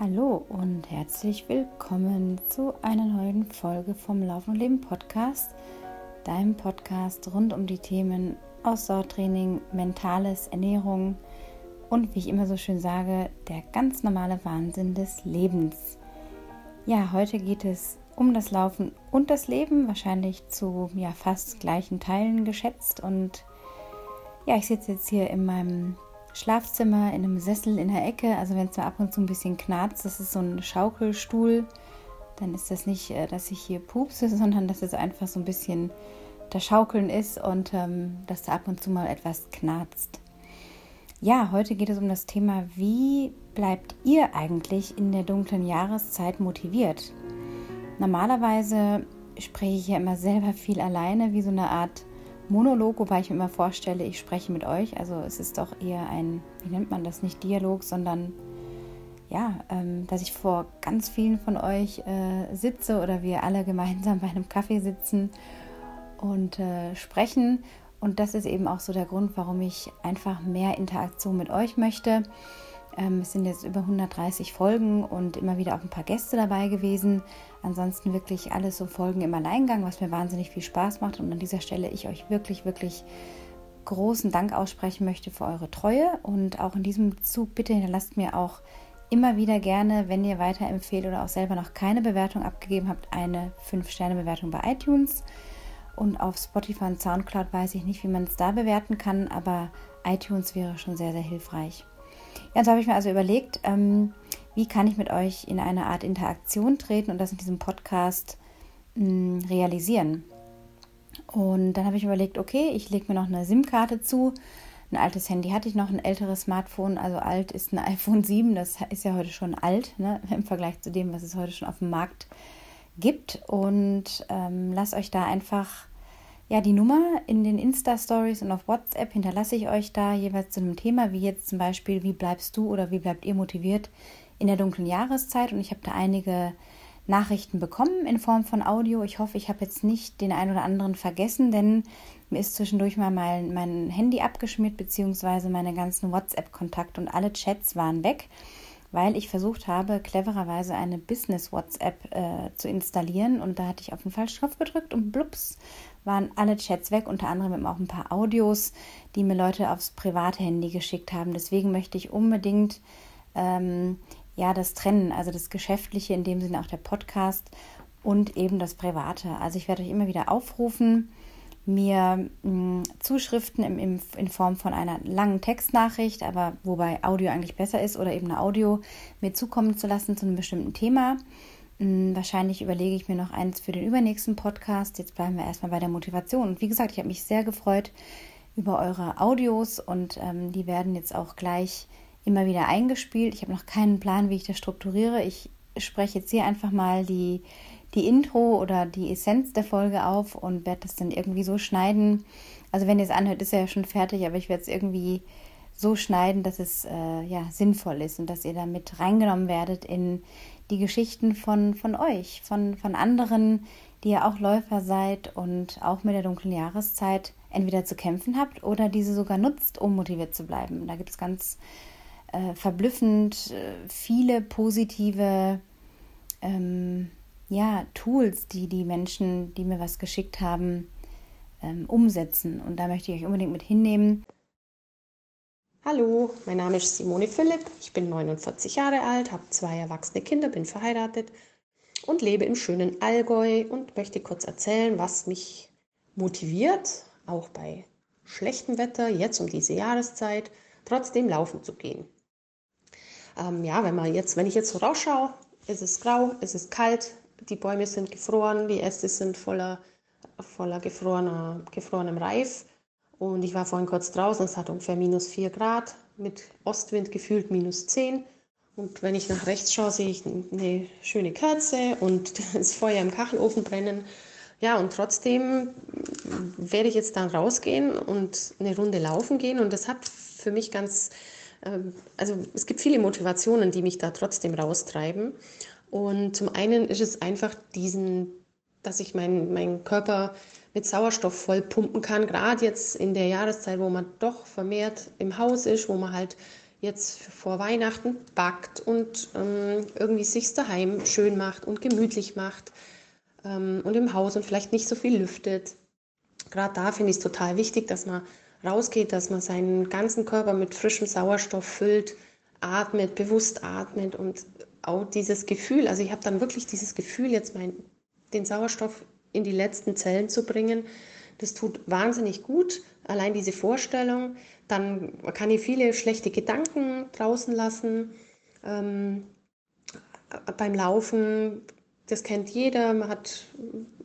Hallo und herzlich willkommen zu einer neuen Folge vom Laufen und Leben Podcast, deinem Podcast rund um die Themen Ausdauertraining, mentales, Ernährung und wie ich immer so schön sage, der ganz normale Wahnsinn des Lebens. Ja, heute geht es um das Laufen und das Leben, wahrscheinlich zu ja, fast gleichen Teilen geschätzt und ja, ich sitze jetzt hier in meinem Schlafzimmer in einem Sessel in der Ecke. Also wenn es mal ab und zu ein bisschen knarzt, das ist so ein Schaukelstuhl, dann ist das nicht, äh, dass ich hier pupse, sondern dass es einfach so ein bisschen das Schaukeln ist und ähm, dass da ab und zu mal etwas knarzt. Ja, heute geht es um das Thema, wie bleibt ihr eigentlich in der dunklen Jahreszeit motiviert? Normalerweise spreche ich ja immer selber viel alleine, wie so eine Art Monolog, wobei ich mir immer vorstelle, ich spreche mit euch. Also es ist doch eher ein, wie nennt man das, nicht Dialog, sondern ja, ähm, dass ich vor ganz vielen von euch äh, sitze oder wir alle gemeinsam bei einem Kaffee sitzen und äh, sprechen. Und das ist eben auch so der Grund, warum ich einfach mehr Interaktion mit euch möchte. Ähm, es sind jetzt über 130 Folgen und immer wieder auch ein paar Gäste dabei gewesen. Ansonsten wirklich alles so Folgen im Alleingang, was mir wahnsinnig viel Spaß macht. Und an dieser Stelle ich euch wirklich, wirklich großen Dank aussprechen möchte für eure Treue. Und auch in diesem Zug bitte hinterlasst mir auch immer wieder gerne, wenn ihr weiterempfehlt oder auch selber noch keine Bewertung abgegeben habt, eine 5-Sterne-Bewertung bei iTunes. Und auf Spotify und Soundcloud weiß ich nicht, wie man es da bewerten kann, aber iTunes wäre schon sehr, sehr hilfreich. Ja, so habe ich mir also überlegt, ähm, wie kann ich mit euch in eine Art Interaktion treten und das in diesem Podcast mh, hm, realisieren. Und dann habe ich überlegt, okay, ich lege mir noch eine SIM-Karte zu. Ein altes Handy hatte ich noch, ein älteres Smartphone, also alt ist ein iPhone 7, das ist ja heute schon alt ne, im Vergleich zu dem, was es heute schon auf dem Markt gibt. Und ähm, lasst euch da einfach ja, die Nummer in den Insta-Stories und auf WhatsApp hinterlasse ich euch da jeweils zu einem Thema, wie jetzt zum Beispiel, wie bleibst du oder wie bleibt ihr motiviert in der dunklen Jahreszeit. Und ich habe da einige Nachrichten bekommen in Form von Audio. Ich hoffe, ich habe jetzt nicht den einen oder anderen vergessen, denn mir ist zwischendurch mal mein, mein Handy abgeschmiert, beziehungsweise meine ganzen WhatsApp-Kontakte und alle Chats waren weg weil ich versucht habe, clevererweise eine Business-WhatsApp äh, zu installieren und da hatte ich auf den falschen Knopf gedrückt und blups waren alle Chats weg, unter anderem auch ein paar Audios, die mir Leute aufs private Handy geschickt haben. Deswegen möchte ich unbedingt ähm, ja das trennen, also das Geschäftliche, in dem Sinne auch der Podcast und eben das Private. Also ich werde euch immer wieder aufrufen, mir mh, hm, Zuschriften im, im, in Form von einer langen Textnachricht, aber wobei Audio eigentlich besser ist, oder eben ein Audio mir zukommen zu lassen zu einem bestimmten Thema. Hm, wahrscheinlich überlege ich mir noch eins für den übernächsten Podcast. Jetzt bleiben wir erstmal bei der Motivation. Und wie gesagt, ich habe mich sehr gefreut über eure Audios und ähm, die werden jetzt auch gleich immer wieder eingespielt. Ich habe noch keinen Plan, wie ich das strukturiere. Ich spreche jetzt hier einfach mal die die Intro oder die Essenz der Folge auf und werde das dann irgendwie so schneiden. Also wenn ihr es anhört, ist er ja schon fertig, aber ich werde es irgendwie so schneiden, dass es äh, ja sinnvoll ist und dass ihr damit reingenommen werdet in die Geschichten von, von euch, von, von anderen, die ja auch Läufer seid und auch mit der dunklen Jahreszeit entweder zu kämpfen habt oder diese sogar nutzt, um motiviert zu bleiben. Da gibt es ganz äh, verblüffend äh, viele positive ähm, ja, Tools, die die Menschen, die mir was geschickt haben, ähm, umsetzen. Und da möchte ich euch unbedingt mit hinnehmen. Hallo, mein Name ist Simone Philipp. Ich bin 49 Jahre alt, habe zwei erwachsene Kinder, bin verheiratet und lebe im schönen Allgäu und möchte kurz erzählen, was mich motiviert, auch bei schlechtem Wetter, jetzt um diese Jahreszeit, trotzdem laufen zu gehen. Ähm, ja, wenn man jetzt, wenn ich jetzt so rausschaue, ist es grau, es ist kalt, die Bäume sind gefroren, die Äste sind voller, voller gefrorener, gefrorenem Reif. Und ich war vorhin kurz draußen, es hat ungefähr minus 4 Grad, mit Ostwind gefühlt minus 10. Und wenn ich nach rechts schaue, sehe ich eine schöne Kerze und das Feuer im Kachelofen brennen. Ja, und trotzdem werde ich jetzt dann rausgehen und eine Runde laufen gehen. Und das hat für mich ganz, ähm, also es gibt viele Motivationen, die mich da trotzdem raustreiben. Und zum einen ist es einfach diesen, dass ich meinen mein Körper mit Sauerstoff voll pumpen kann, gerade jetzt in der Jahreszeit, wo man doch vermehrt im Haus ist, wo man halt jetzt vor Weihnachten backt und ähm, irgendwie sich daheim schön macht und gemütlich macht ähm, und im Haus und vielleicht nicht so viel lüftet. Gerade da finde ich es total wichtig, dass man rausgeht, dass man seinen ganzen Körper mit frischem Sauerstoff füllt, atmet, bewusst atmet und auch dieses Gefühl, also ich habe dann wirklich dieses Gefühl, jetzt mein, den Sauerstoff in die letzten Zellen zu bringen, das tut wahnsinnig gut. Allein diese Vorstellung. Dann kann ich viele schlechte Gedanken draußen lassen. Ähm, beim Laufen, das kennt jeder. Man hat,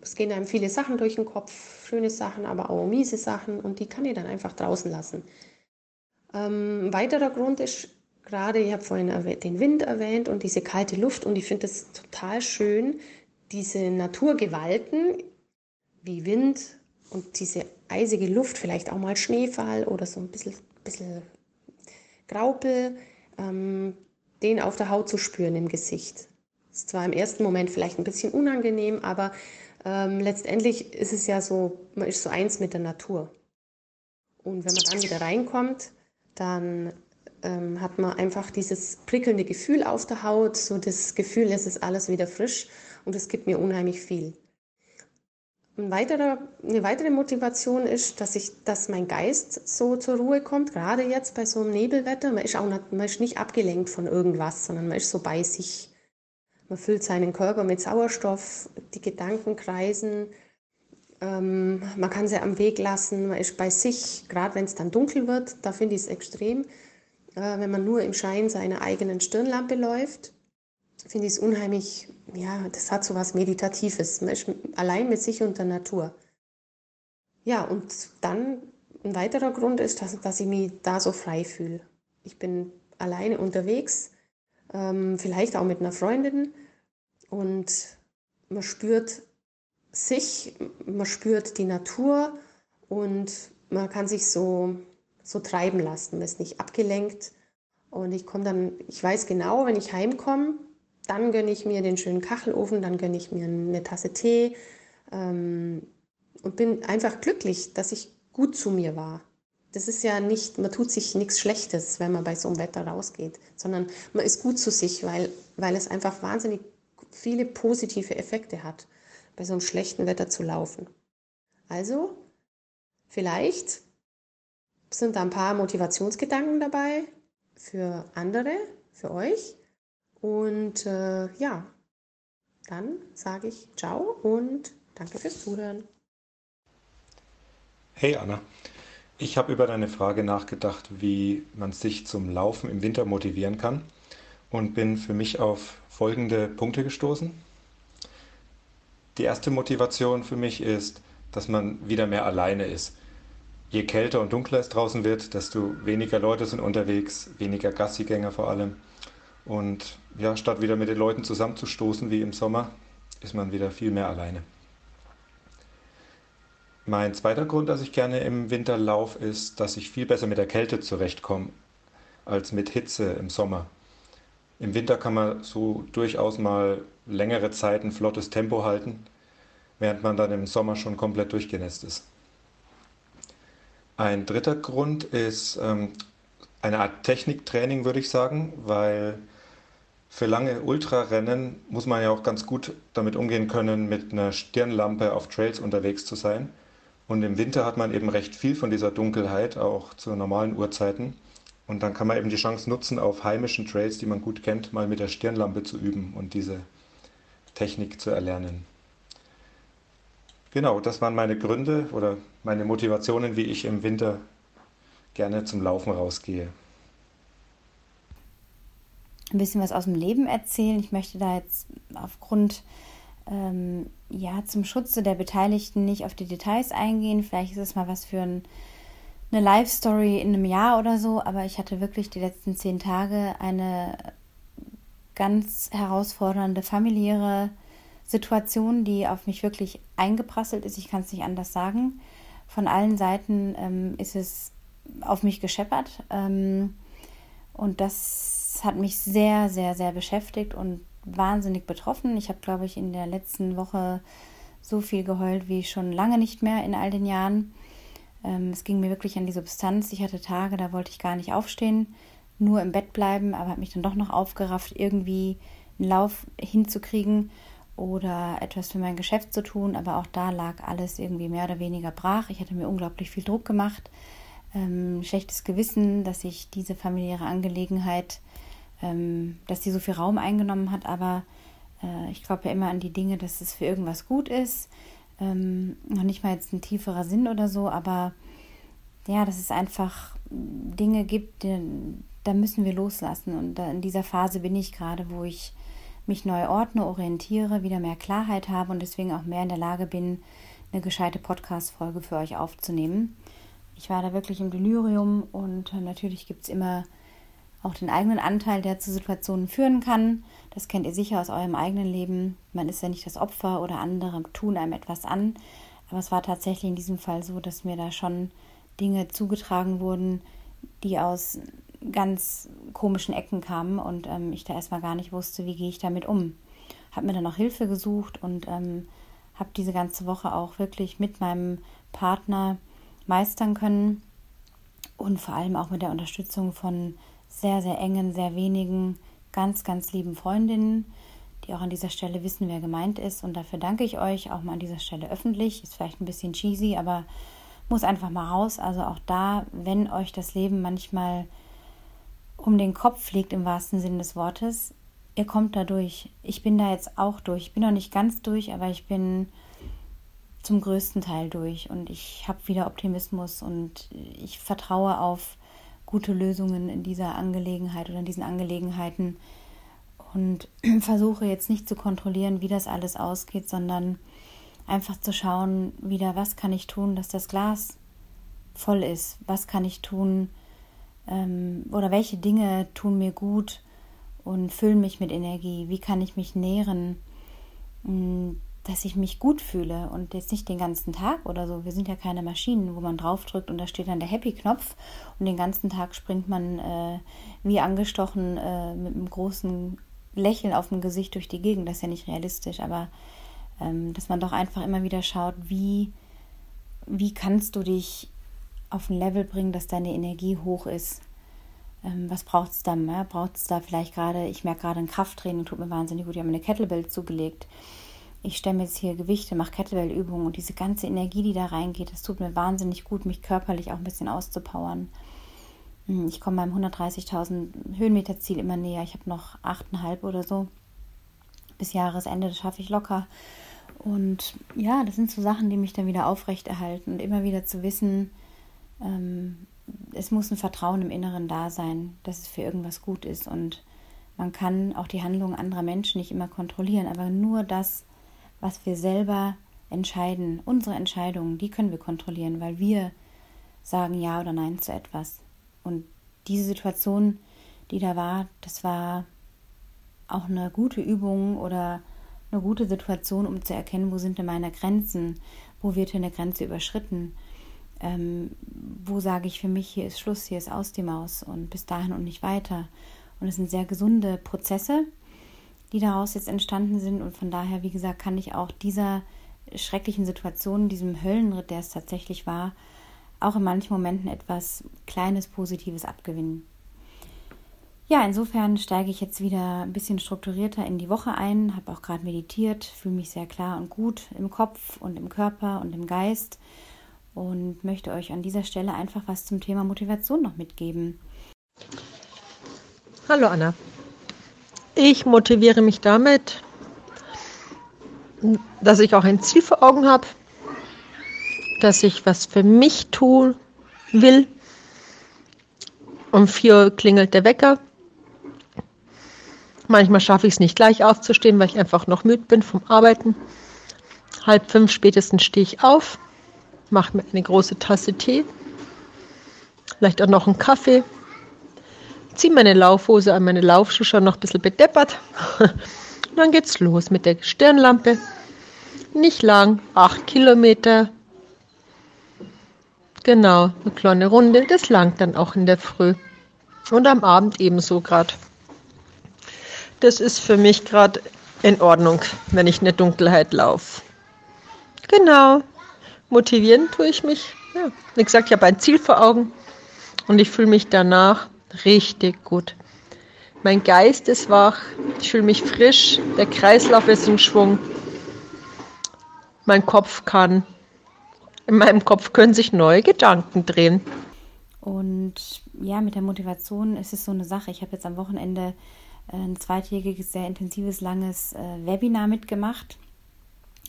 es gehen einem viele Sachen durch den Kopf, schöne Sachen, aber auch miese Sachen. Und die kann ich dann einfach draußen lassen. Ähm, ein weiterer Grund ist gerade, ich habe vorhin den Wind erwähnt und diese kalte Luft. Und ich finde es total schön, diese Naturgewalten wie Wind und diese eisige Luft, vielleicht auch mal Schneefall oder so ein bisschen, bisschen Graupel, ähm, den auf der Haut zu spüren im Gesicht. Ist zwar im ersten Moment vielleicht ein bisschen unangenehm, aber ähm, letztendlich ist es ja so, man ist so eins mit der Natur. Und wenn man dann wieder reinkommt, dann ähm, hat man einfach dieses prickelnde Gefühl auf der Haut, so das Gefühl, es ist alles wieder frisch und es gibt mir unheimlich viel. Ein weiterer, eine weitere Motivation ist, dass, ich, dass mein Geist so zur Ruhe kommt, gerade jetzt bei so einem Nebelwetter. Man ist, auch nicht, man ist nicht abgelenkt von irgendwas, sondern man ist so bei sich. Man füllt seinen Körper mit Sauerstoff, die Gedanken kreisen, ähm, man kann sie am Weg lassen, man ist bei sich, gerade wenn es dann dunkel wird, da finde ich es extrem, äh, wenn man nur im Schein seiner eigenen Stirnlampe läuft finde ich es unheimlich, ja, das hat so was Meditatives. Allein mit sich und der Natur. Ja, und dann ein weiterer Grund ist, dass, dass ich mich da so frei fühle. Ich bin alleine unterwegs, ähm, vielleicht auch mit einer Freundin und man spürt sich, man spürt die Natur und man kann sich so, so treiben lassen. Man ist nicht abgelenkt. Und ich komme dann, ich weiß genau, wenn ich heimkomme, dann gönne ich mir den schönen Kachelofen, dann gönne ich mir eine Tasse Tee ähm, und bin einfach glücklich, dass ich gut zu mir war. Das ist ja nicht, man tut sich nichts Schlechtes, wenn man bei so einem Wetter rausgeht, sondern man ist gut zu sich, weil, weil es einfach wahnsinnig viele positive Effekte hat, bei so einem schlechten Wetter zu laufen. Also, vielleicht sind da ein paar Motivationsgedanken dabei für andere, für euch. Und äh, ja, dann sage ich ciao und danke fürs Zuhören. Hey Anna, ich habe über deine Frage nachgedacht, wie man sich zum Laufen im Winter motivieren kann und bin für mich auf folgende Punkte gestoßen. Die erste Motivation für mich ist, dass man wieder mehr alleine ist. Je kälter und dunkler es draußen wird, desto weniger Leute sind unterwegs, weniger Gassigänger vor allem. Und ja, statt wieder mit den Leuten zusammenzustoßen wie im Sommer, ist man wieder viel mehr alleine. Mein zweiter Grund, dass ich gerne im Winter laufe, ist, dass ich viel besser mit der Kälte zurechtkomme als mit Hitze im Sommer. Im Winter kann man so durchaus mal längere Zeit ein flottes Tempo halten, während man dann im Sommer schon komplett durchgenässt ist. Ein dritter Grund ist ähm, eine Art Techniktraining, würde ich sagen, weil für lange Ultrarennen muss man ja auch ganz gut damit umgehen können, mit einer Stirnlampe auf Trails unterwegs zu sein. Und im Winter hat man eben recht viel von dieser Dunkelheit, auch zu normalen Uhrzeiten. Und dann kann man eben die Chance nutzen, auf heimischen Trails, die man gut kennt, mal mit der Stirnlampe zu üben und diese Technik zu erlernen. Genau, das waren meine Gründe oder meine Motivationen, wie ich im Winter gerne zum Laufen rausgehe ein bisschen was aus dem Leben erzählen. Ich möchte da jetzt aufgrund, ähm, ja, zum Schutze der Beteiligten nicht auf die Details eingehen. Vielleicht ist es mal was für ein, eine Live-Story in einem Jahr oder so, aber ich hatte wirklich die letzten zehn Tage eine ganz herausfordernde familiäre Situation, die auf mich wirklich eingeprasselt ist. Ich kann es nicht anders sagen. Von allen Seiten ähm, ist es auf mich gescheppert. Ähm, und das hat mich sehr, sehr, sehr beschäftigt und wahnsinnig betroffen. Ich habe, glaube ich, in der letzten Woche so viel geheult wie schon lange nicht mehr in all den Jahren. Ähm, es ging mir wirklich an die Substanz. Ich hatte Tage, da wollte ich gar nicht aufstehen. nur im Bett bleiben, aber habe mich dann doch noch aufgerafft, irgendwie einen Lauf hinzukriegen oder etwas für mein Geschäft zu tun. Aber auch da lag alles irgendwie mehr oder weniger brach. Ich hatte mir unglaublich viel Druck gemacht, ähm, schlechtes Gewissen, dass ich diese familiäre Angelegenheit, ähm, dass die so viel Raum eingenommen hat. Aber äh, ich glaube ja immer an die Dinge, dass es für irgendwas gut ist. Ähm, noch nicht mal jetzt ein tieferer Sinn oder so, aber ja, dass es einfach Dinge gibt, die, da müssen wir loslassen. Und in dieser Phase bin ich gerade, wo ich mich neu ordne, orientiere, wieder mehr Klarheit habe und deswegen auch mehr in der Lage bin, eine gescheite Podcast-Folge für euch aufzunehmen. Ich war da wirklich im Delirium und natürlich gibt es immer auch den eigenen Anteil, der zu Situationen führen kann. Das kennt ihr sicher aus eurem eigenen Leben. Man ist ja nicht das Opfer oder andere tun einem etwas an. Aber es war tatsächlich in diesem Fall so, dass mir da schon Dinge zugetragen wurden, die aus ganz komischen Ecken kamen und ähm, ich da erstmal gar nicht wusste, wie gehe ich damit um. Habe mir dann auch Hilfe gesucht und ähm, habe diese ganze Woche auch wirklich mit meinem Partner meistern können und vor allem auch mit der Unterstützung von sehr, sehr engen, sehr wenigen, ganz, ganz lieben Freundinnen, die auch an dieser Stelle wissen, wer gemeint ist. Und dafür danke ich euch auch mal an dieser Stelle öffentlich. Ist vielleicht ein bisschen cheesy, aber muss einfach mal raus. Also auch da, wenn euch das Leben manchmal um den Kopf fliegt im wahrsten Sinne des Wortes, ihr kommt da durch. Ich bin da jetzt auch durch. Ich bin noch nicht ganz durch, aber ich bin zum größten Teil durch und ich habe wieder Optimismus und ich vertraue auf gute Lösungen in dieser Angelegenheit oder in diesen Angelegenheiten und versuche jetzt nicht zu kontrollieren, wie das alles ausgeht, sondern einfach zu schauen, wieder, was kann ich tun, dass das Glas voll ist, was kann ich tun, ähm, oder welche Dinge tun mir gut und füllen mich mit Energie, wie kann ich mich nähren, mm, dass ich mich gut fühle und jetzt nicht den ganzen Tag oder so. Wir sind ja keine Maschinen, wo man draufdrückt und da steht dann der Happy-Knopf und den ganzen Tag springt man äh, wie angestochen äh, mit einem großen Lächeln auf dem Gesicht durch die Gegend. Das ist ja nicht realistisch, aber ähm, dass man doch einfach immer wieder schaut, wie, wie kannst du dich auf ein Level bringen, dass deine Energie hoch ist. Ähm, was braucht es da? Ja? Braucht es da vielleicht gerade, ich merke gerade ein Krafttraining, tut mir wahnsinnig gut, ich habe mir eine Kettlebell zugelegt. Ich stemme jetzt hier Gewichte, mache Kettlebell-Übungen und diese ganze Energie, die da reingeht, das tut mir wahnsinnig gut, mich körperlich auch ein bisschen auszupowern. Hm, ich komme meinem 130.000 Höhenmeter-Ziel immer näher. Ich habe noch 8,5 oder so. Bis Jahresende, das schaffe ich locker. Und ja, das sind so Sachen, die mich dann wieder aufrechterhalten und immer wieder zu wissen, ähm, es muss ein Vertrauen im Inneren da sein, dass es für irgendwas gut ist. Und man kann auch die Handlungen anderer Menschen nicht immer kontrollieren, aber nur das, was wir selber entscheiden, unsere Entscheidungen, die können wir kontrollieren, weil wir sagen Ja oder Nein zu etwas. Und diese Situation, die da war, das war auch eine gute Übung oder eine gute Situation, um zu erkennen, wo sind denn meine Grenzen, wo wird hier eine Grenze überschritten ähm, wo sage ich für mich, hier ist Schluss, hier ist aus die Maus und bis dahin und nicht weiter. Und es sind sehr gesunde Prozesse, die daraus jetzt entstanden sind. Und von daher, wie gesagt, kann ich auch dieser schrecklichen Situation, diesem Höllenritt, der es tatsächlich war, auch in manchen Momenten etwas Kleines Positives abgewinnen. Ja, insofern steige ich jetzt wieder ein bisschen strukturierter in die Woche ein, habe auch gerade meditiert, fühle mich sehr klar und gut im Kopf und im Körper und im Geist und möchte euch an dieser Stelle einfach was zum Thema Motivation noch mitgeben. Hallo Anna. Ich motiviere mich damit, dass ich auch ein Ziel vor Augen habe, dass ich was für mich tun will. Um vier klingelt der Wecker. Manchmal schaffe ich es nicht gleich aufzustehen, weil ich einfach noch müde bin vom Arbeiten. Halb fünf spätestens stehe ich auf mache mir eine große Tasse Tee, vielleicht auch noch einen Kaffee, ziehe meine Laufhose an, meine Laufschuhe schon noch ein bisschen bedeppert. Und dann geht's los mit der Stirnlampe. Nicht lang, acht Kilometer. Genau, eine kleine Runde. Das langt dann auch in der Früh. Und am Abend ebenso gerade. Das ist für mich gerade in Ordnung, wenn ich in der Dunkelheit laufe. Genau motivieren tue ich mich. Ja. Wie gesagt, ich habe ein Ziel vor Augen und ich fühle mich danach Richtig gut. Mein Geist ist wach, ich fühle mich frisch, der Kreislauf ist in Schwung. Mein Kopf kann, in meinem Kopf können sich neue Gedanken drehen. Und ja, mit der Motivation ist es so eine Sache. Ich habe jetzt am Wochenende äh, ein zweitägiges, sehr intensives, langes äh, Webinar mitgemacht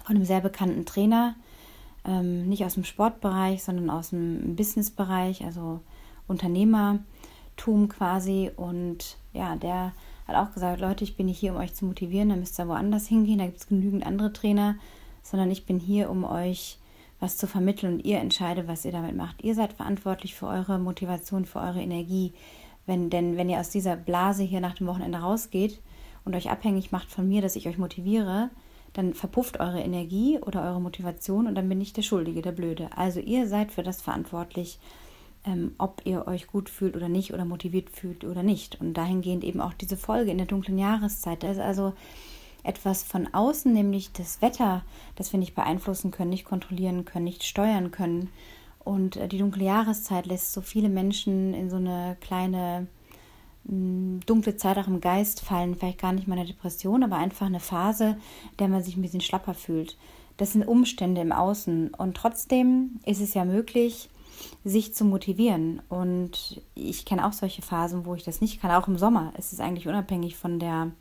von einem sehr bekannten Trainer, ähm, nicht aus dem Sportbereich, sondern aus dem Businessbereich, also Unternehmertum quasi. Und ja, der hat auch gesagt, Leute, ich bin nicht hier, um euch zu motivieren, da müsst ihr woanders hingehen, da gibt es genügend andere Trainer, sondern ich bin hier, um euch was zu vermitteln und ihr entscheidet, was ihr damit macht. Ihr seid verantwortlich für eure Motivation, für eure Energie. Wenn, denn wenn ihr aus dieser Blase hier nach dem Wochenende rausgeht und euch abhängig macht von mir, dass ich euch motiviere, dann verpufft eure Energie oder eure Motivation und dann bin ich der Schuldige, der Blöde. Also ihr seid für das verantwortlich, ähm, ob ihr euch gut fühlt oder nicht oder motiviert fühlt oder nicht. Und dahingehend eben auch diese Folge in der dunklen Jahreszeit. Da ist also etwas von außen, nämlich das Wetter, das wir nicht beeinflussen können, nicht kontrollieren können, nicht steuern können. Und äh, die dunkle Jahreszeit lässt so viele Menschen in so eine kleine mm, dunkle Zeit auch im Geist fallen. Vielleicht gar nicht mal eine Depression, aber einfach eine Phase, in der man sich ein bisschen schlapper fühlt. Das sind Umstände im Außen. Und trotzdem ist es ja möglich, sich zu motivieren. Und ich kenne auch solche Phasen, wo ich das nicht kann, auch im Sommer. Es ist eigentlich unabhängig von der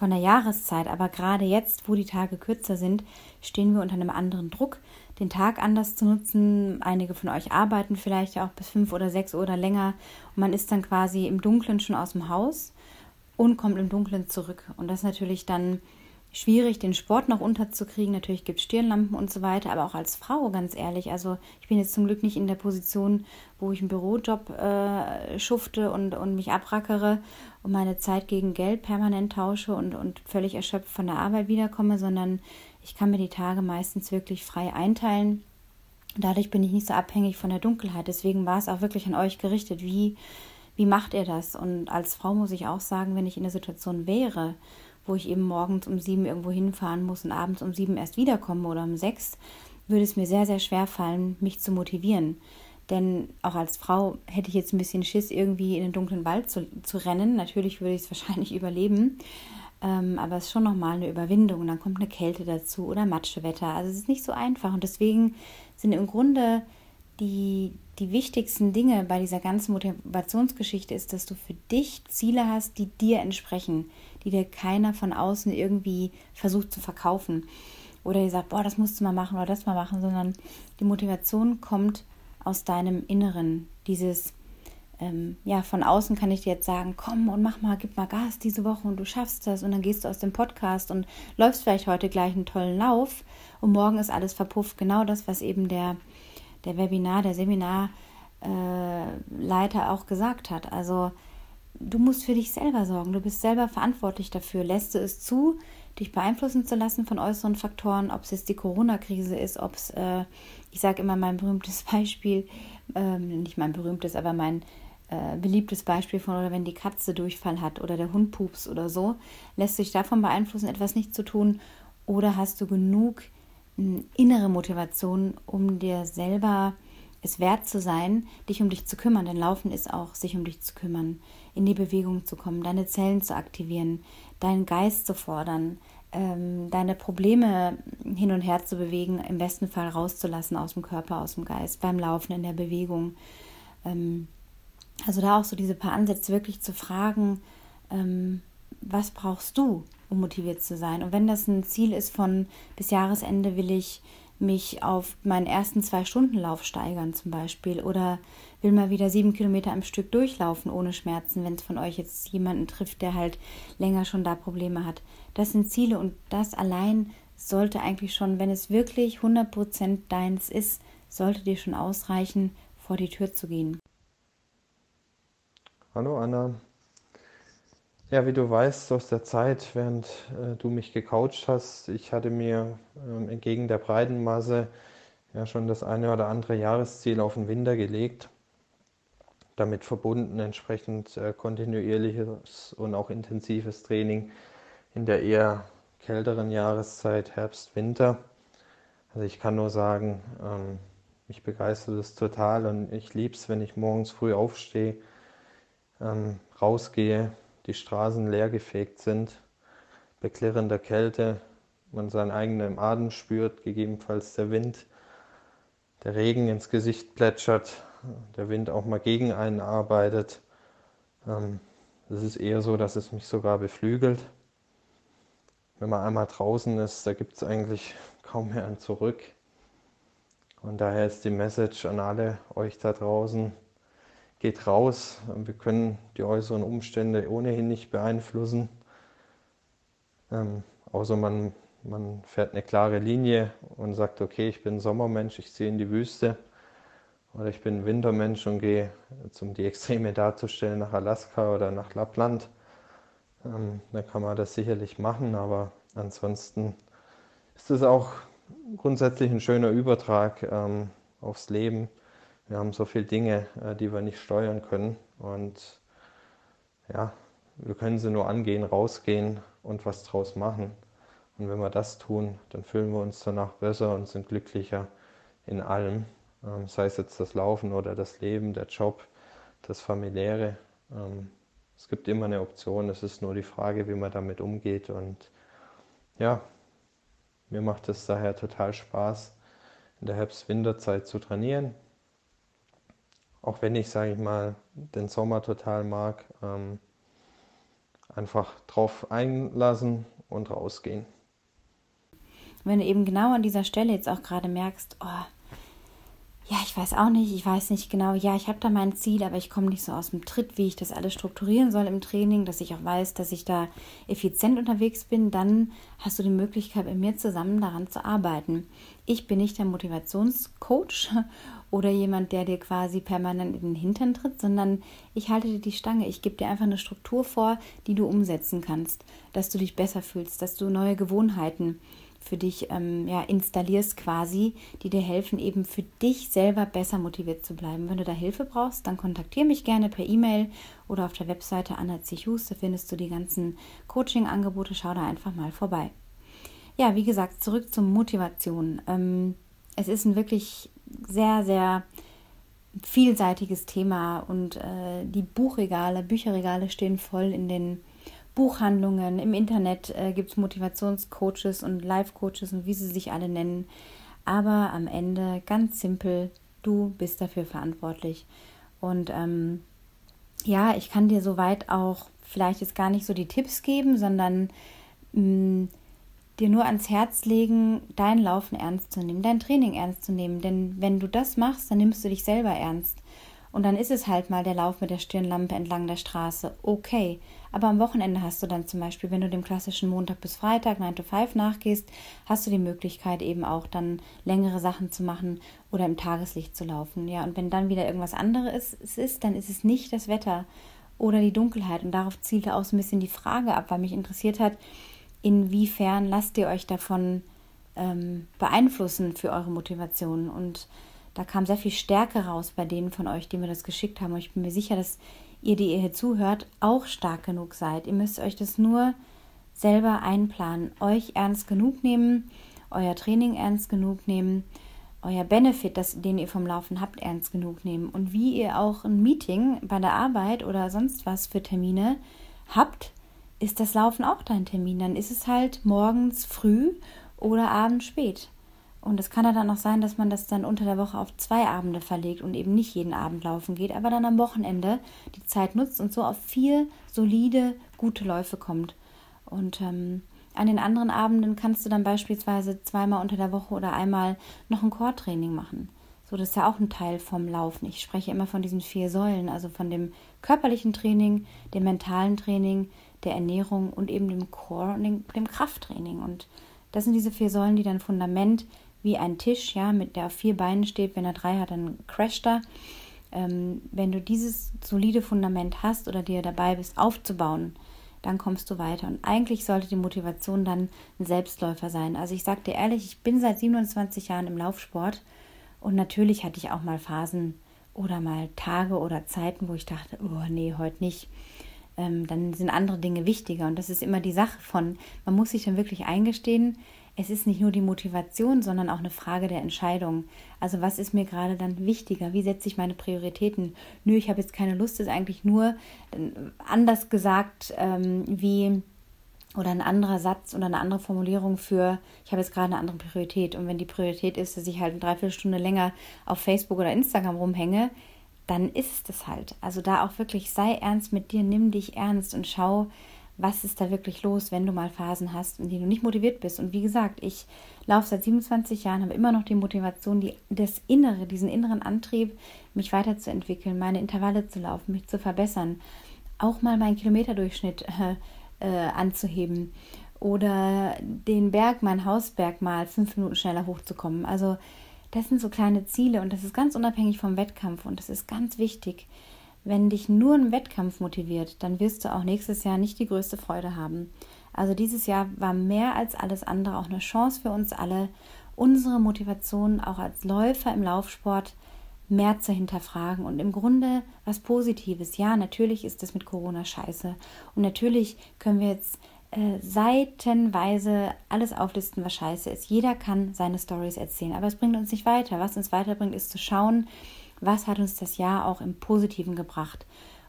von der Jahreszeit, aber gerade jetzt, wo die Tage kürzer sind, stehen wir unter einem anderen Druck, den Tag anders zu nutzen. Einige von euch arbeiten vielleicht ja auch bis fünf oder sechs oder länger und man ist dann quasi im Dunkeln schon aus dem Haus und kommt im Dunkeln zurück. Und das natürlich dann schwierig, den Sport noch unterzukriegen. Natürlich gibt es Stirnlampen und so weiter, aber auch als Frau, ganz ehrlich. Also ich bin jetzt zum Glück nicht in der Position, wo ich einen Bürojob äh, schufte und, und mich abrackere und meine Zeit gegen Geld permanent tausche und, und völlig erschöpft von der Arbeit wiederkomme, sondern ich kann mir die Tage meistens wirklich frei einteilen. Dadurch bin ich nicht so abhängig von der Dunkelheit. Deswegen war es auch wirklich an euch gerichtet. Wie, wie macht ihr das? Und als Frau muss ich auch sagen, wenn ich in der Situation wäre, wo ich eben morgens um sieben irgendwo hinfahren muss und abends um sieben erst wiederkomme oder um sechs, würde es mir sehr, sehr schwer fallen, mich zu motivieren. Denn auch als Frau hätte ich jetzt ein bisschen Schiss, irgendwie in den dunklen Wald zu, zu rennen. Natürlich würde ich es wahrscheinlich überleben. Ähm, aber es ist schon nochmal eine Überwindung. Und dann kommt eine Kälte dazu oder Matschewetter. Also es ist nicht so einfach. Und deswegen sind im Grunde die, die wichtigsten Dinge bei dieser ganzen Motivationsgeschichte ist, dass du für dich Ziele hast, die dir entsprechen, die dir keiner von außen irgendwie versucht zu verkaufen. Oder ihr sagt, boah, das musst du mal machen oder das mal machen, sondern die Motivation kommt aus deinem Inneren. Dieses, ähm, ja, von außen kann ich dir jetzt sagen, komm und mach mal, gib mal Gas diese Woche und du schaffst das. Und dann gehst du aus dem Podcast und läufst vielleicht heute gleich einen tollen Lauf und morgen ist alles verpufft. Genau das, was eben der, der Webinar, der Seminarleiter äh, auch gesagt hat. Also du musst für dich selber sorgen. Du bist selber verantwortlich dafür. Lässt du es zu, dich beeinflussen zu lassen von äußeren Faktoren, ob es jetzt die Corona-Krise ist, ob es, äh, ich sage immer mein berühmtes Beispiel, ähm, nicht mein berühmtes, aber mein äh, beliebtes Beispiel von, oder wenn die Katze Durchfall hat oder der Hund pups oder so, lässt sich davon beeinflussen, etwas nicht zu tun, oder hast du genug innere Motivation, um dir selber es wert zu sein, dich um dich zu kümmern, denn Laufen ist auch, sich um dich zu kümmern, in die Bewegung zu kommen, deine Zellen zu aktivieren, deinen Geist zu fordern, ähm, deine Probleme hin und her zu bewegen, im besten Fall rauszulassen aus dem Körper, aus dem Geist, beim Laufen, in der Bewegung. Ähm, also da auch so diese paar Ansätze wirklich zu fragen, ähm, was brauchst du, um motiviert zu sein? Und wenn das ein Ziel ist von bis Jahresende will ich mich auf meinen ersten zwei Stunden Lauf steigern zum Beispiel oder will mal wieder sieben Kilometer am Stück durchlaufen ohne Schmerzen, wenn es von euch jetzt jemanden trifft, der halt länger schon da Probleme hat. Das sind Ziele und das allein sollte eigentlich schon, wenn es wirklich 100% deins ist, sollte dir schon ausreichen, vor die Tür zu gehen. Hallo Anna, ja, wie du weißt aus der Zeit, während äh, du mich gecoacht hast, ich hatte mir ähm, entgegen der breiten Masse ja schon das eine oder andere Jahresziel auf den Winter gelegt. Damit verbunden entsprechend äh, kontinuierliches und auch intensives Training in der eher kälteren Jahreszeit, Herbst, Winter. Also ich kann nur sagen, ähm, mich begeistert es total und ich liebe es, wenn ich morgens früh aufstehe ähm, rausgehe, die Straßen leergefegt sind, bei klirrender Kälte, man seinen eigenen Atem spürt, gegebenenfalls der Wind, der Regen ins Gesicht plätschert, der Wind auch mal gegen einen arbeitet. Ähm, es ist eher so, dass es mich sogar beflügelt. Wenn man einmal draußen ist, da gibt es eigentlich kaum mehr ein Zurück. Und daher ist die Message an alle euch da draußen, geht raus. Wir können die äußeren Umstände ohnehin nicht beeinflussen. Ähm, außer man, man fährt eine klare Linie und sagt, okay, ich bin Sommermensch, ich ziehe in die Wüste. Oder ich bin Wintermensch und gehe, um die Extreme darzustellen, nach Alaska oder nach Lappland. Ähm, dann kann man das sicherlich machen, aber ansonsten ist es auch grundsätzlich ein schöner Übertrag ähm, aufs Leben. Wir haben so viele Dinge, äh, die wir nicht steuern können und ja, wir können sie nur angehen, rausgehen und was draus machen. Und wenn wir das tun, dann fühlen wir uns danach besser und sind glücklicher in allem. Ähm, sei es jetzt das Laufen oder das Leben, der Job, das Familiäre. Ähm, es gibt immer eine Option, es ist nur die Frage, wie man damit umgeht. Und ja, mir macht es daher total Spaß, in der Herbst-Winterzeit zu trainieren. Auch wenn ich, sage ich mal, den Sommer total mag, ähm, einfach drauf einlassen und rausgehen. Wenn du eben genau an dieser Stelle jetzt auch gerade merkst, oh, ja, ich weiß auch nicht, ich weiß nicht genau, ja, ich habe da mein Ziel, aber ich komme nicht so aus dem Tritt, wie ich das alles strukturieren soll im Training, dass ich auch weiß, dass ich da effizient unterwegs bin, dann hast du die Möglichkeit, mit mir zusammen daran zu arbeiten. Ich bin nicht der Motivationscoach oder jemand, der dir quasi permanent in den Hintern tritt, sondern ich halte dir die Stange. Ich gebe dir einfach eine Struktur vor, die du umsetzen kannst, dass du dich besser fühlst, dass du neue Gewohnheiten für dich ähm, ja, installierst quasi, die dir helfen, eben für dich selber besser motiviert zu bleiben. Wenn du da Hilfe brauchst, dann kontaktiere mich gerne per E-Mail oder auf der Webseite Anna Zichus, da findest du die ganzen Coaching-Angebote, schau da einfach mal vorbei. Ja, wie gesagt, zurück zur Motivation. Ähm, es ist ein wirklich sehr, sehr vielseitiges Thema und äh, die Buchregale, Bücherregale stehen voll in den Buchhandlungen, im Internet äh, gibt es Motivationscoaches und Life-Coaches und wie sie sich alle nennen. Aber am Ende ganz simpel, du bist dafür verantwortlich. Und ähm, ja, ich kann dir soweit auch vielleicht jetzt gar nicht so die Tipps geben, sondern mh, mm, dir nur ans Herz legen, dein Laufen ernst zu nehmen, dein Training ernst zu nehmen. Denn wenn du das machst, dann nimmst du dich selber ernst. Und dann ist es halt mal der Lauf mit der Stirnlampe entlang der Straße. Okay. Aber am Wochenende hast du dann zum Beispiel, wenn du dem klassischen Montag bis Freitag 9 to 5 nachgehst, hast du die Möglichkeit eben auch dann längere Sachen zu machen oder im Tageslicht zu laufen. Ja, und wenn dann wieder irgendwas anderes ist, dann ist es nicht das Wetter oder die Dunkelheit. Und darauf zielte auch so ein bisschen die Frage ab, weil mich interessiert hat, inwiefern lasst ihr euch davon ähm, beeinflussen für eure Motivation und da kam sehr viel Stärke raus bei denen von euch, die mir das geschickt haben. Und ich bin mir sicher, dass ihr, die ihr hier zuhört, auch stark genug seid. Ihr müsst euch das nur selber einplanen, euch ernst genug nehmen, euer Training ernst genug nehmen, euer Benefit, das, den ihr vom Laufen habt, ernst genug nehmen und wie ihr auch ein Meeting bei der Arbeit oder sonst was für Termine habt, ist das Laufen auch dein Termin. Dann ist es halt morgens früh oder abends spät. Und es kann ja dann auch sein, dass man das dann unter der Woche auf zwei Abende verlegt und eben nicht jeden Abend laufen geht, aber dann am Wochenende die Zeit nutzt und so auf vier solide, gute Läufe kommt. Und ähm, an den anderen Abenden kannst du dann beispielsweise zweimal unter der Woche oder einmal noch ein Core-Training machen. So, das ist ja auch ein Teil vom Laufen. Ich spreche immer von diesen vier Säulen, also von dem körperlichen Training, dem mentalen Training, der Ernährung und eben dem Core und dem, Krafttraining. Und das sind diese vier Säulen, die dann Fundament wie ein Tisch, ja, mit der auf vier Beinen steht. Wenn er drei hat, dann crasht er. Ähm, wenn du dieses solide Fundament hast oder dir dabei bist, aufzubauen, dann kommst du weiter. Und eigentlich sollte die Motivation dann ein Selbstläufer sein. Also ich sage dir ehrlich, ich bin seit 27 Jahren im Laufsport und natürlich hatte ich auch mal Phasen oder mal Tage oder Zeiten, wo ich dachte, oh nee, heute nicht. Ähm, dann sind andere Dinge wichtiger. Und das ist immer die Sache von, man muss sich dann wirklich eingestehen, es ist nicht nur die Motivation, sondern auch eine Frage der Entscheidung. Also was ist mir gerade dann wichtiger? Wie setze ich meine Prioritäten? Nö, ich habe jetzt keine Lust, ist eigentlich nur äh, anders gesagt ähm, wie oder ein anderer Satz oder eine andere Formulierung für, ich habe jetzt gerade eine andere Priorität. Und wenn die Priorität ist, dass ich halt eine Dreiviertelstunde länger auf Facebook oder Instagram rumhänge, dann ist es halt. Also da auch wirklich sei ernst mit dir, nimm dich ernst und schau, was ist da wirklich los, wenn du mal Phasen hast, in denen du nicht motiviert bist. Und wie gesagt, ich laufe seit 27 Jahren, habe immer noch die Motivation, die, das Innere, diesen inneren Antrieb, mich weiterzuentwickeln, meine Intervalle zu laufen, mich zu verbessern, auch mal meinen Kilometerdurchschnitt äh, äh, anzuheben oder den Berg, meinen Hausberg mal fünf Minuten schneller hochzukommen. Also das sind so kleine Ziele und das ist ganz unabhängig vom Wettkampf und das ist ganz wichtig. Wenn dich nur ein Wettkampf motiviert, dann wirst du auch nächstes Jahr nicht die größte Freude haben. Also dieses Jahr war mehr als alles andere auch eine Chance für uns alle, unsere Motivation auch als Läufer im Laufsport mehr zu hinterfragen und im Grunde was Positives. Ja, natürlich ist es mit Corona scheiße und natürlich können wir jetzt äh, seitenweise alles auflisten, was scheiße ist. Jeder kann seine Stories erzählen, aber es bringt uns nicht weiter. Was uns weiterbringt, ist zu schauen, was hat uns das Jahr auch im Positiven gebracht.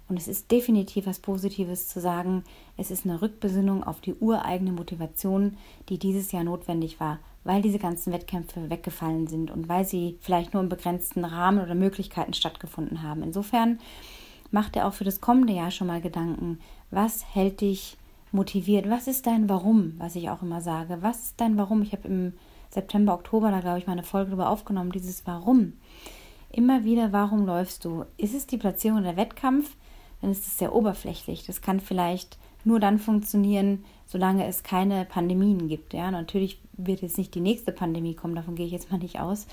Und es ist definitiv was Positives zu sagen, es ist eine Rückbesinnung auf die ureigene Motivation, die dieses Jahr notwendig war, weil diese ganzen Wettkämpfe weggefallen sind und weil sie vielleicht nur im begrenzten Rahmen oder Möglichkeiten stattgefunden haben. Insofern macht er auch für das kommende Jahr schon mal Gedanken, was hält dich motiviert, was ist dein Warum, was ich auch immer sage, was ist dein Warum? Ich habe im September, Oktober, da glaube ich, mal eine Folge darüber aufgenommen, dieses Warum. Immer wieder, warum läufst du? Ist es die Platzierung der Wettkampf? Dann ist es sehr oberflächlich. Das kann vielleicht nur dann funktionieren, solange es keine Pandemien gibt. Ja, natürlich wird jetzt nicht die nächste Pandemie kommen, davon gehe ich jetzt mal nicht aus.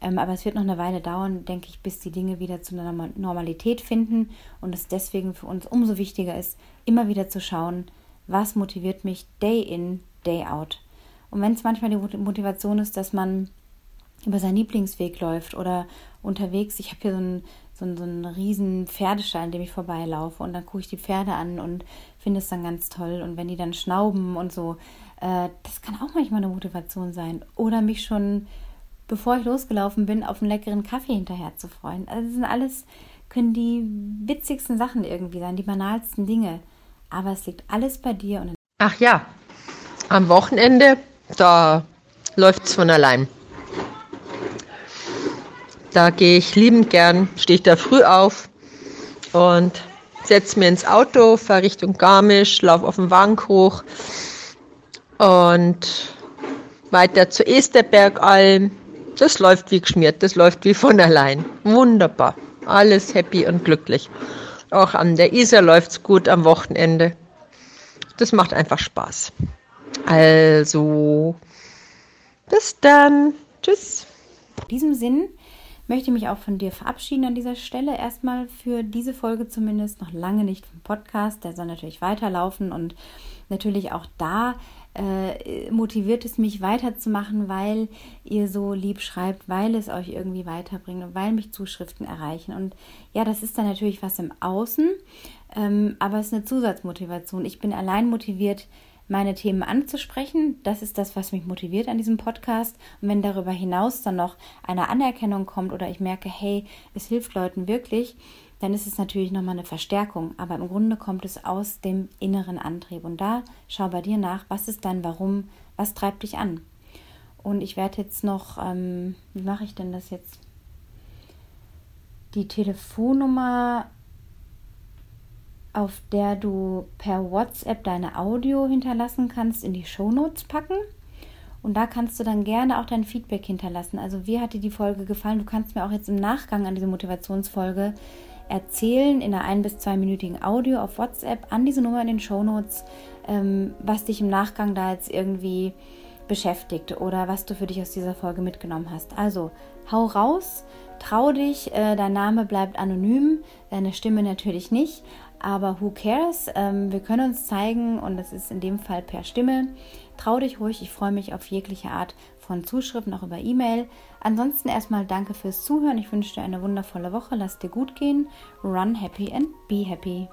Ähm, aber es wird noch eine Weile dauern, denke ich, bis die Dinge wieder zu einer Normalität finden und es deswegen für uns umso wichtiger ist, immer wieder zu schauen, was motiviert mich day in, day out. Und wenn es manchmal die Motivation ist, dass man über seinen Lieblingsweg läuft oder unterwegs, ich habe hier so einen, so, einen, so einen riesen Pferdestall, an dem ich vorbeilaufe und dann gucke ich die Pferde an und finde es dann ganz toll und wenn die dann schnauben und so, äh, das kann auch manchmal eine Motivation sein oder mich schon, bevor ich losgelaufen bin, auf einen leckeren Kaffee hinterher zu freuen. Also das sind alles, können die witzigsten Sachen irgendwie sein, die banalsten Dinge, aber es liegt alles bei dir und Ach ja, am Wochenende, da läuft es von allein. Da gehe ich liebend gern, stehe ich da früh auf und setze mir ins Auto, fahre Richtung Garmisch, laufe auf den Wank hoch und weiter zur Esterbergalm. Das läuft wie geschmiert, das läuft wie von allein. Wunderbar. Alles happy und glücklich. Auch an der Isar läuft es gut am Wochenende. Das macht einfach Spaß. Also, bis dann. Tschüss. In diesem Sinn möchte mich auch von dir verabschieden an dieser Stelle. Erstmal für diese Folge zumindest noch lange nicht vom Podcast. Der soll natürlich weiterlaufen und natürlich auch da äh, motiviert es mich weiterzumachen, weil ihr so lieb schreibt, weil es euch irgendwie weiterbringt und weil mich Zuschriften erreichen. Und ja, das ist dann natürlich was im Außen, ähm, aber es ist eine Zusatzmotivation. Ich bin allein motiviert, meine Themen anzusprechen. Das ist das, was mich motiviert an diesem Podcast. Und wenn darüber hinaus dann noch eine Anerkennung kommt oder ich merke, hey, es hilft Leuten wirklich, dann ist es natürlich nochmal eine Verstärkung. Aber im Grunde kommt es aus dem inneren Antrieb. Und da schau bei dir nach, was ist dein Warum, was treibt dich an? Und ich werde jetzt noch, ähm, wie mache ich denn das jetzt? Die Telefonnummer auf der du per WhatsApp deine Audio hinterlassen kannst, in die Shownotes packen. Und da kannst du dann gerne auch dein Feedback hinterlassen. Also wie hat dir die Folge gefallen? Du kannst mir auch jetzt im Nachgang an diese Motivationsfolge erzählen in einer ein- bis zweiminütigen Audio auf WhatsApp an diese Nummer in den Shownotes, ähm, was dich im Nachgang da jetzt irgendwie beschäftigt oder was du für dich aus dieser Folge mitgenommen hast. Also hau raus, trau dich, äh, dein Name bleibt anonym, deine Stimme natürlich nicht, aber who cares? Ähm, wir können uns zeigen und das ist in dem Fall per Stimme. Trau dich ruhig, ich freue mich auf jegliche Art von Zuschriften, auch über E-Mail. Ansonsten erstmal danke fürs Zuhören. Ich wünsche dir eine wundervolle Woche. Lass dir gut gehen. Run happy and be happy.